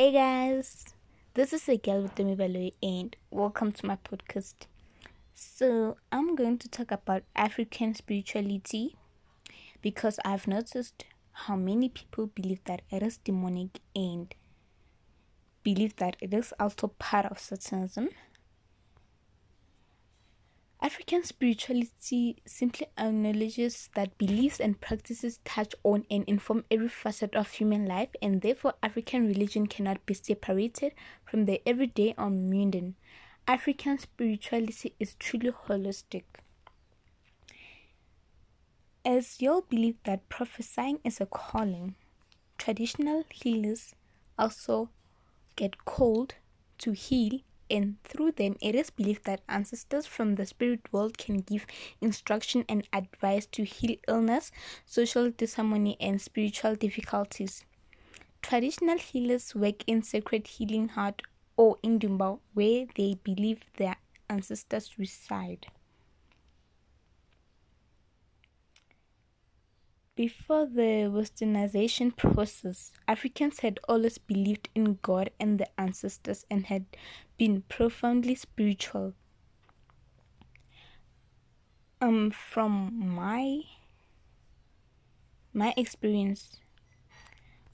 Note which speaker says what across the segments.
Speaker 1: Hey guys, this is a girl with the Mibalo and welcome to my podcast. So, I'm going to talk about African spirituality because I've noticed how many people believe that it is demonic and believe that it is also part of Satanism African spirituality simply acknowledges that beliefs and practices touch on and inform every facet of human life, and therefore, African religion cannot be separated from the everyday or mundane. African spirituality is truly holistic. As you all believe that prophesying is a calling, traditional healers also get called to heal and through them it is believed that ancestors from the spirit world can give instruction and advice to heal illness, social disharmony, and spiritual difficulties. Traditional healers work in sacred healing heart or Indumba, where they believe their ancestors reside. Before the westernization process, Africans had always believed in God and the ancestors and had been profoundly spiritual. Um, from my my experience,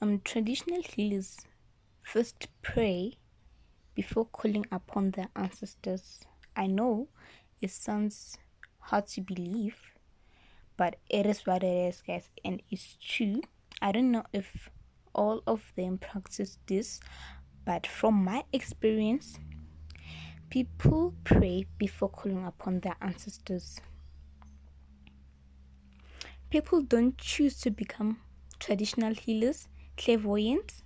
Speaker 1: um, traditional healers first pray before calling upon their ancestors. I know it sounds hard to believe, but it is what it is, guys, and it's true. I don't know if all of them practice this, but from my experience, people pray before calling upon their ancestors. People don't choose to become traditional healers, clairvoyants.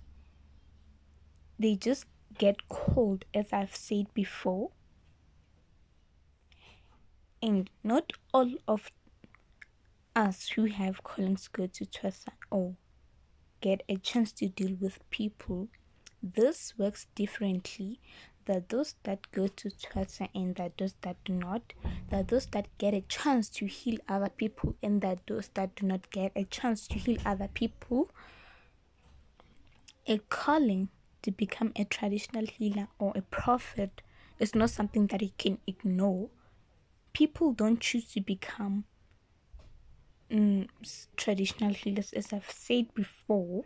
Speaker 1: They just get called, as I've said before. And not all of us who have callings go to thwasa or get a chance to deal with people, this works differently. That those that go to thwasa and that those that do not, that those that get a chance to heal other people and that those that do not get a chance to heal other people. A calling to become a traditional healer or a prophet is not something that you can ignore. People don't choose to become mm, traditional healers, as I've said before,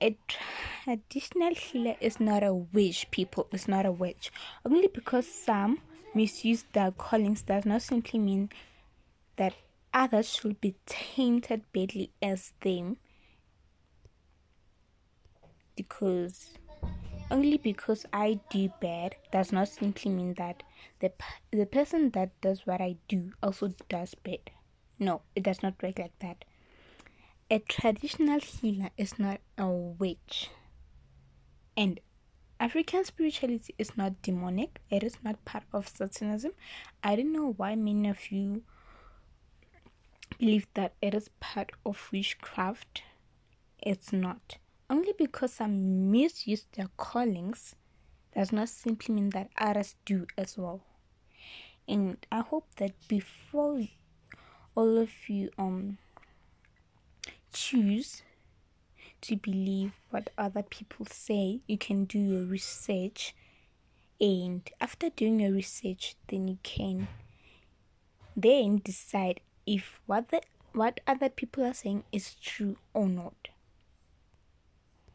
Speaker 1: a traditional healer is not a witch, people. It's not a witch. Only because some misuse their callings does not simply mean that others should be tainted badly as them. Because only because I do bad does not simply mean that the the person that does what I do also does bad. No, it does not work like that. A traditional healer is not a witch. And African spirituality is not demonic, it is not part of Satanism. I don't know why many of you believe that it is part of witchcraft. It's not. Only because some misuse their callings does not simply mean that others do as well. And I hope that before all of you um choose to believe what other people say. You can do your research and after doing your research then you can then decide if what the what other people are saying is true or not